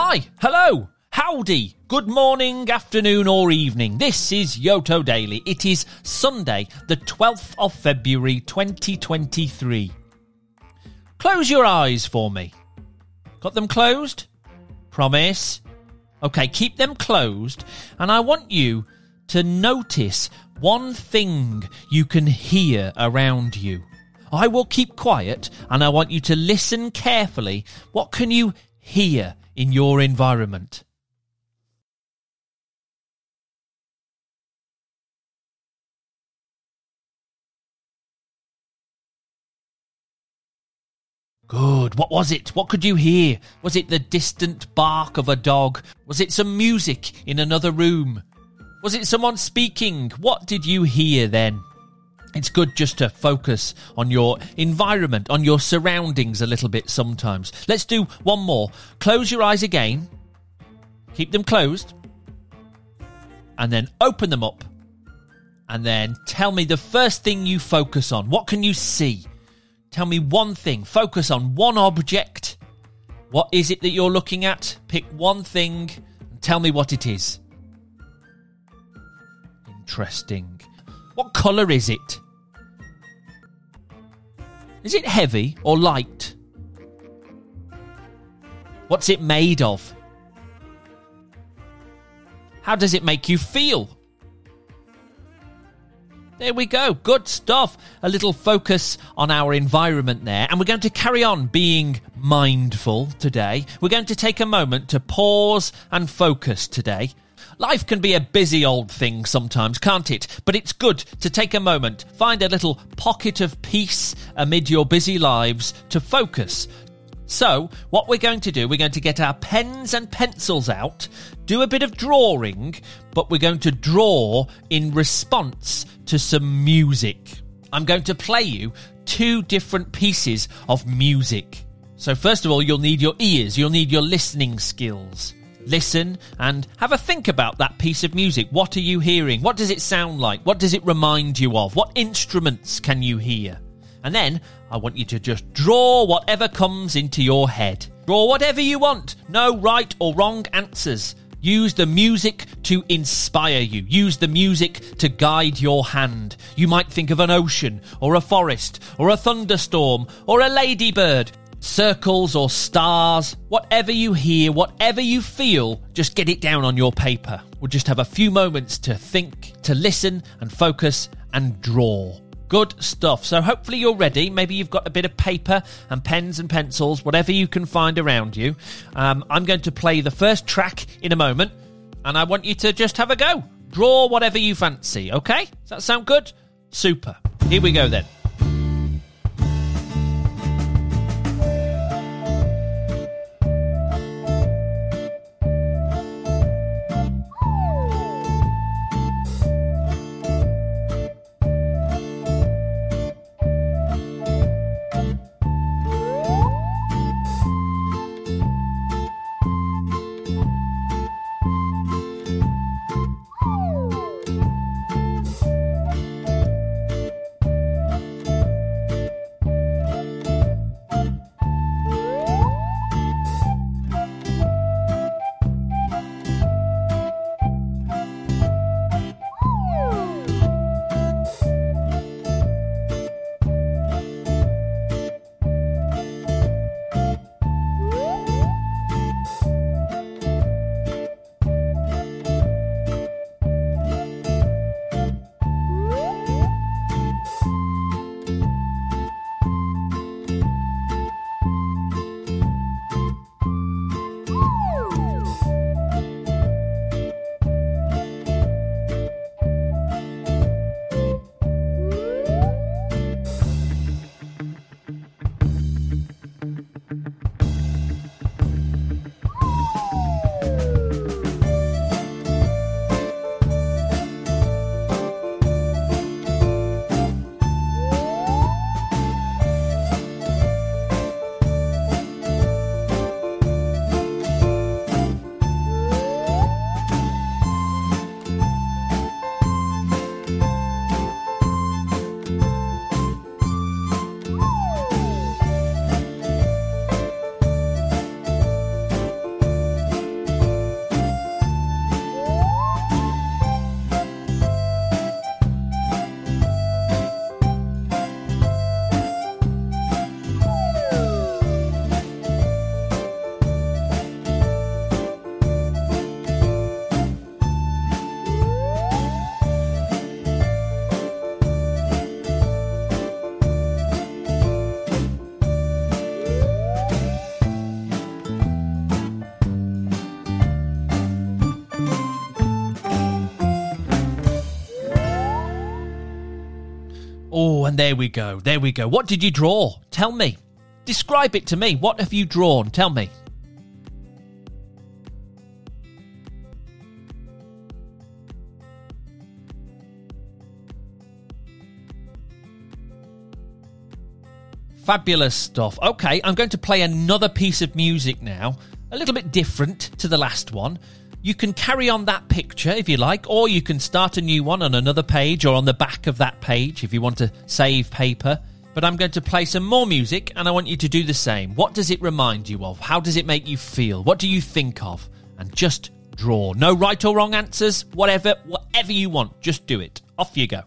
Hi, hello, howdy, good morning, afternoon, or evening. This is Yoto Daily. It is Sunday, the 12th of February 2023. Close your eyes for me. Got them closed? Promise? Okay, keep them closed, and I want you to notice one thing you can hear around you. I will keep quiet and I want you to listen carefully. What can you hear in your environment? Good. What was it? What could you hear? Was it the distant bark of a dog? Was it some music in another room? Was it someone speaking? What did you hear then? It's good just to focus on your environment, on your surroundings a little bit sometimes. Let's do one more. Close your eyes again. Keep them closed. And then open them up. And then tell me the first thing you focus on. What can you see? Tell me one thing. Focus on one object. What is it that you're looking at? Pick one thing and tell me what it is. Interesting. What colour is it? Is it heavy or light? What's it made of? How does it make you feel? There we go. Good stuff. A little focus on our environment there. And we're going to carry on being mindful today. We're going to take a moment to pause and focus today. Life can be a busy old thing sometimes, can't it? But it's good to take a moment, find a little pocket of peace amid your busy lives to focus, so, what we're going to do, we're going to get our pens and pencils out, do a bit of drawing, but we're going to draw in response to some music. I'm going to play you two different pieces of music. So, first of all, you'll need your ears, you'll need your listening skills. Listen and have a think about that piece of music. What are you hearing? What does it sound like? What does it remind you of? What instruments can you hear? And then I want you to just draw whatever comes into your head. Draw whatever you want. No right or wrong answers. Use the music to inspire you. Use the music to guide your hand. You might think of an ocean, or a forest, or a thunderstorm, or a ladybird. Circles or stars, whatever you hear, whatever you feel, just get it down on your paper. We'll just have a few moments to think, to listen, and focus and draw. Good stuff. So hopefully you're ready. Maybe you've got a bit of paper and pens and pencils, whatever you can find around you. Um, I'm going to play the first track in a moment, and I want you to just have a go. Draw whatever you fancy, okay? Does that sound good? Super. Here we go then. There we go. There we go. What did you draw? Tell me. Describe it to me. What have you drawn? Tell me. Fabulous stuff. Okay, I'm going to play another piece of music now, a little bit different to the last one. You can carry on that picture if you like, or you can start a new one on another page or on the back of that page if you want to save paper. But I'm going to play some more music and I want you to do the same. What does it remind you of? How does it make you feel? What do you think of? And just draw. No right or wrong answers, whatever, whatever you want, just do it. Off you go.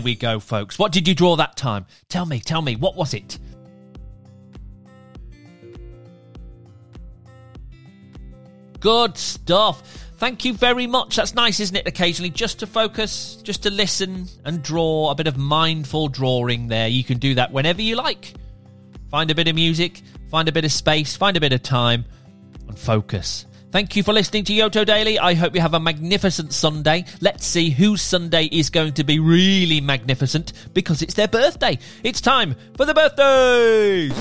There we go, folks. What did you draw that time? Tell me, tell me, what was it? Good stuff. Thank you very much. That's nice, isn't it? Occasionally, just to focus, just to listen and draw a bit of mindful drawing there. You can do that whenever you like. Find a bit of music, find a bit of space, find a bit of time, and focus. Thank you for listening to Yoto Daily. I hope you have a magnificent Sunday. Let's see whose Sunday is going to be really magnificent because it's their birthday. It's time for the birthdays!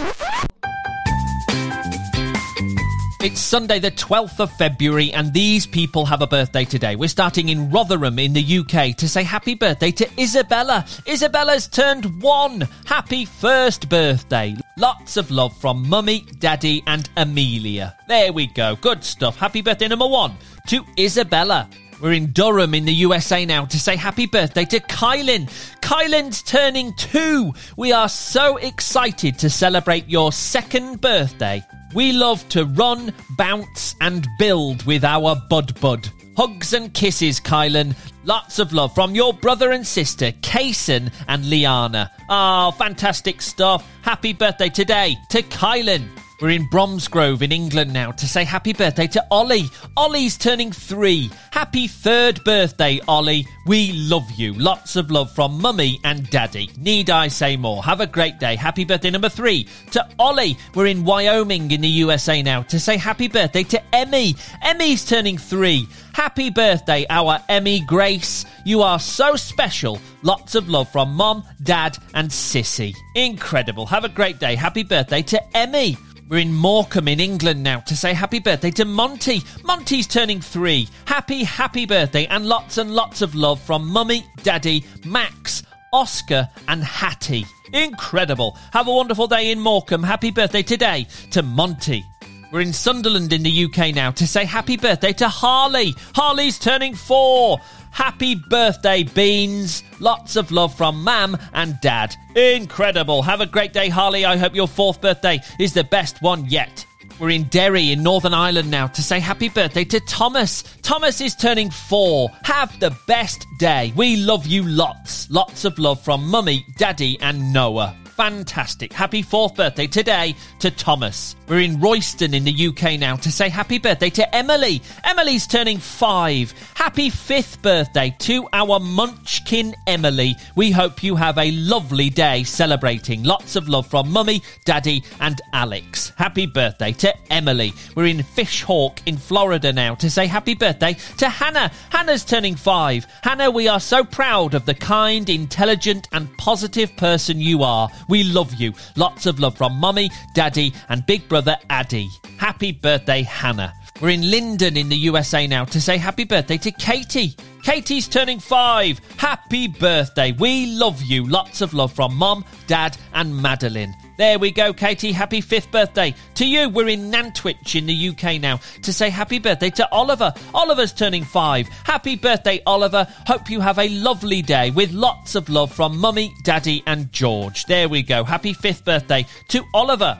It's Sunday, the 12th of February, and these people have a birthday today. We're starting in Rotherham in the UK to say happy birthday to Isabella. Isabella's turned one. Happy first birthday. Lots of love from Mummy, Daddy, and Amelia. There we go. Good stuff. Happy birthday number one to Isabella. We're in Durham in the USA now to say happy birthday to Kylan. Kylan's turning two. We are so excited to celebrate your second birthday. We love to run, bounce, and build with our Bud Bud. Hugs and kisses, Kylan. Lots of love from your brother and sister, Kason and Liana. Ah, oh, fantastic stuff. Happy birthday today to Kylan. We're in Bromsgrove in England now to say happy birthday to Ollie. Ollie's turning three. Happy third birthday, Ollie. We love you. Lots of love from Mummy and Daddy. Need I say more? Have a great day. Happy birthday number three to Ollie. We're in Wyoming in the USA now to say happy birthday to Emmy. Emmy's turning three. Happy birthday, our Emmy Grace. You are so special. Lots of love from Mom, Dad, and Sissy. Incredible. Have a great day. Happy birthday to Emmy. We're in Morecambe in England now to say happy birthday to Monty. Monty's turning three. Happy, happy birthday and lots and lots of love from Mummy, Daddy, Max, Oscar, and Hattie. Incredible. Have a wonderful day in Morecambe. Happy birthday today to Monty. We're in Sunderland in the UK now to say happy birthday to Harley. Harley's turning four. Happy birthday, Beans. Lots of love from Mam and Dad. Incredible. Have a great day, Harley. I hope your fourth birthday is the best one yet. We're in Derry in Northern Ireland now to say happy birthday to Thomas. Thomas is turning four. Have the best day. We love you lots. Lots of love from Mummy, Daddy, and Noah fantastic. Happy fourth birthday today to Thomas. We're in Royston in the UK now to say happy birthday to Emily. Emily's turning five. Happy fifth birthday to our munchkin Emily. We hope you have a lovely day celebrating. Lots of love from Mummy, Daddy, and Alex. Happy birthday to Emily. We're in Fishhawk in Florida now to say happy birthday to Hannah. Hannah's turning five. Hannah, we are so proud of the kind, intelligent, and positive person you are. We love you. Lots of love from Mummy, Daddy, and Big Brother Addy. Happy birthday, Hannah. We're in Linden in the USA now to say happy birthday to Katie. Katie's turning five. Happy birthday. We love you. Lots of love from Mom, Dad, and Madeline. There we go, Katie. Happy fifth birthday. To you, we're in Nantwich in the UK now to say happy birthday to Oliver. Oliver's turning five. Happy birthday, Oliver. Hope you have a lovely day with lots of love from Mummy, Daddy, and George. There we go. Happy fifth birthday to Oliver.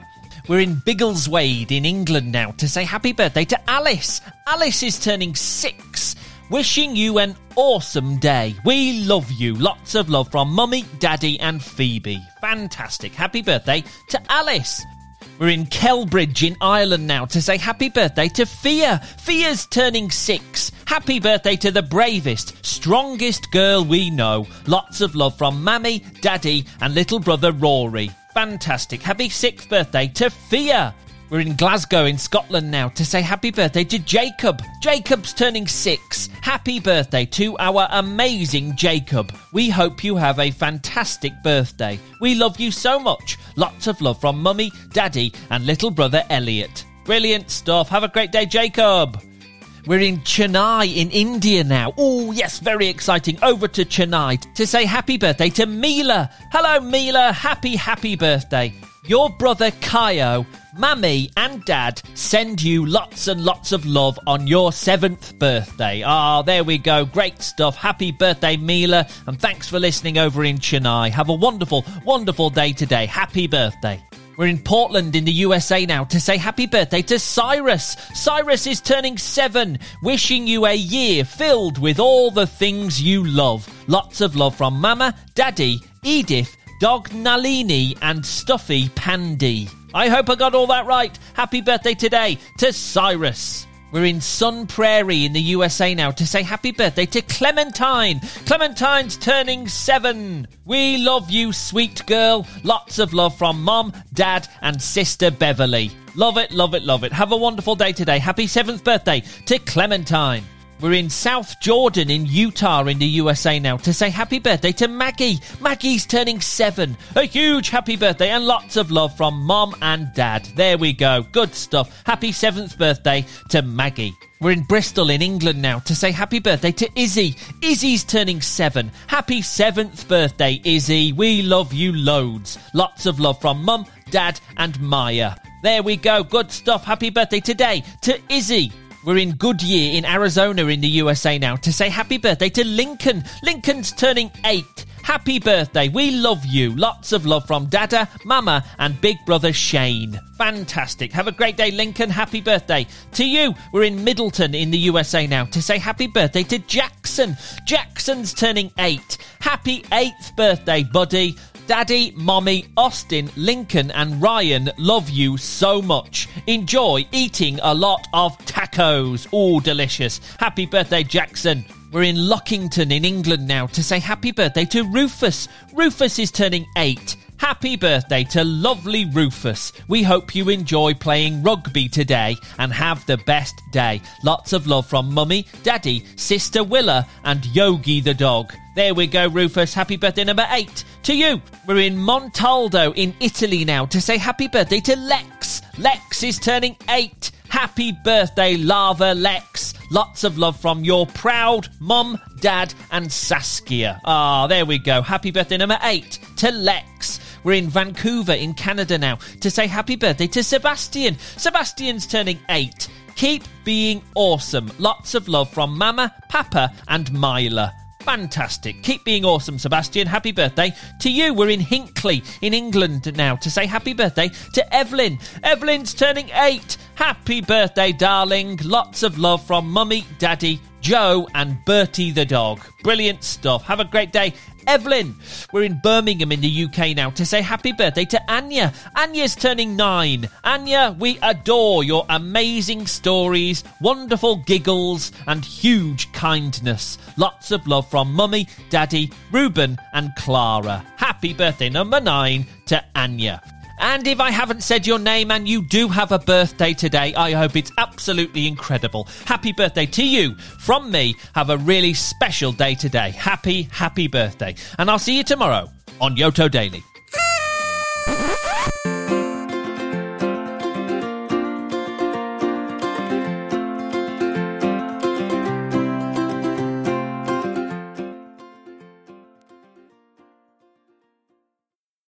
We're in Biggleswade in England now to say happy birthday to Alice. Alice is turning six. Wishing you an awesome day. We love you. Lots of love from Mummy, Daddy, and Phoebe. Fantastic. Happy birthday to Alice. We're in Kelbridge in Ireland now to say happy birthday to Fia. Fia's turning six. Happy birthday to the bravest, strongest girl we know. Lots of love from Mammy, Daddy, and little brother Rory. Fantastic. Happy sixth birthday to Fia. We're in Glasgow in Scotland now to say happy birthday to Jacob. Jacob's turning six. Happy birthday to our amazing Jacob. We hope you have a fantastic birthday. We love you so much. Lots of love from Mummy, Daddy, and little brother Elliot. Brilliant stuff. Have a great day, Jacob. We're in Chennai in India now. Oh, yes, very exciting. Over to Chennai to say happy birthday to Mila. Hello, Mila. Happy, happy birthday. Your brother Kaio, Mummy, and Dad send you lots and lots of love on your seventh birthday. Ah, there we go. Great stuff. Happy birthday, Mila, and thanks for listening over in Chennai. Have a wonderful, wonderful day today. Happy birthday. We're in Portland in the USA now to say happy birthday to Cyrus. Cyrus is turning seven, wishing you a year filled with all the things you love. Lots of love from Mama, Daddy, Edith, Dog Nalini, and Stuffy Pandy. I hope I got all that right. Happy birthday today to Cyrus. We're in Sun Prairie in the USA now to say happy birthday to Clementine. Clementine's turning seven. We love you, sweet girl. Lots of love from mom, dad, and sister Beverly. Love it, love it, love it. Have a wonderful day today. Happy seventh birthday to Clementine. We're in South Jordan in Utah in the USA now to say happy birthday to Maggie. Maggie's turning seven. A huge happy birthday and lots of love from mom and dad. There we go. Good stuff. Happy seventh birthday to Maggie. We're in Bristol in England now to say happy birthday to Izzy. Izzy's turning seven. Happy seventh birthday, Izzy. We love you loads. Lots of love from mum, dad, and Maya. There we go. Good stuff. Happy birthday today to Izzy. We're in Goodyear in Arizona in the USA now to say happy birthday to Lincoln. Lincoln's turning eight. Happy birthday. We love you. Lots of love from Dada, Mama, and Big Brother Shane. Fantastic. Have a great day, Lincoln. Happy birthday to you. We're in Middleton in the USA now to say happy birthday to Jackson. Jackson's turning eight. Happy eighth birthday, buddy. Daddy, Mommy, Austin, Lincoln, and Ryan love you so much. Enjoy eating a lot of tacos. All delicious. Happy birthday, Jackson. We're in Lockington in England now to say happy birthday to Rufus. Rufus is turning eight. Happy birthday to lovely Rufus. We hope you enjoy playing rugby today and have the best day. Lots of love from Mummy, Daddy, Sister Willa, and Yogi the dog. There we go, Rufus. Happy birthday number eight to you. We're in Montaldo in Italy now to say happy birthday to Lex. Lex is turning eight. Happy birthday, Lava Lex. Lots of love from your proud mum, dad, and Saskia. Ah, there we go. Happy birthday number eight to Lex. We're in Vancouver in Canada now to say happy birthday to Sebastian. Sebastian's turning eight. Keep being awesome. Lots of love from Mama, Papa, and Myla. Fantastic. Keep being awesome, Sebastian. Happy birthday to you. We're in Hinckley in England now to say happy birthday to Evelyn. Evelyn's turning eight. Happy birthday, darling. Lots of love from Mummy, Daddy, Joe, and Bertie the dog. Brilliant stuff. Have a great day. Evelyn, we're in Birmingham in the UK now to say happy birthday to Anya. Anya's turning nine. Anya, we adore your amazing stories, wonderful giggles, and huge kindness. Lots of love from Mummy, Daddy, Ruben, and Clara. Happy birthday number nine to Anya. And if I haven't said your name and you do have a birthday today, I hope it's absolutely incredible. Happy birthday to you from me. Have a really special day today. Happy, happy birthday. And I'll see you tomorrow on Yoto Daily.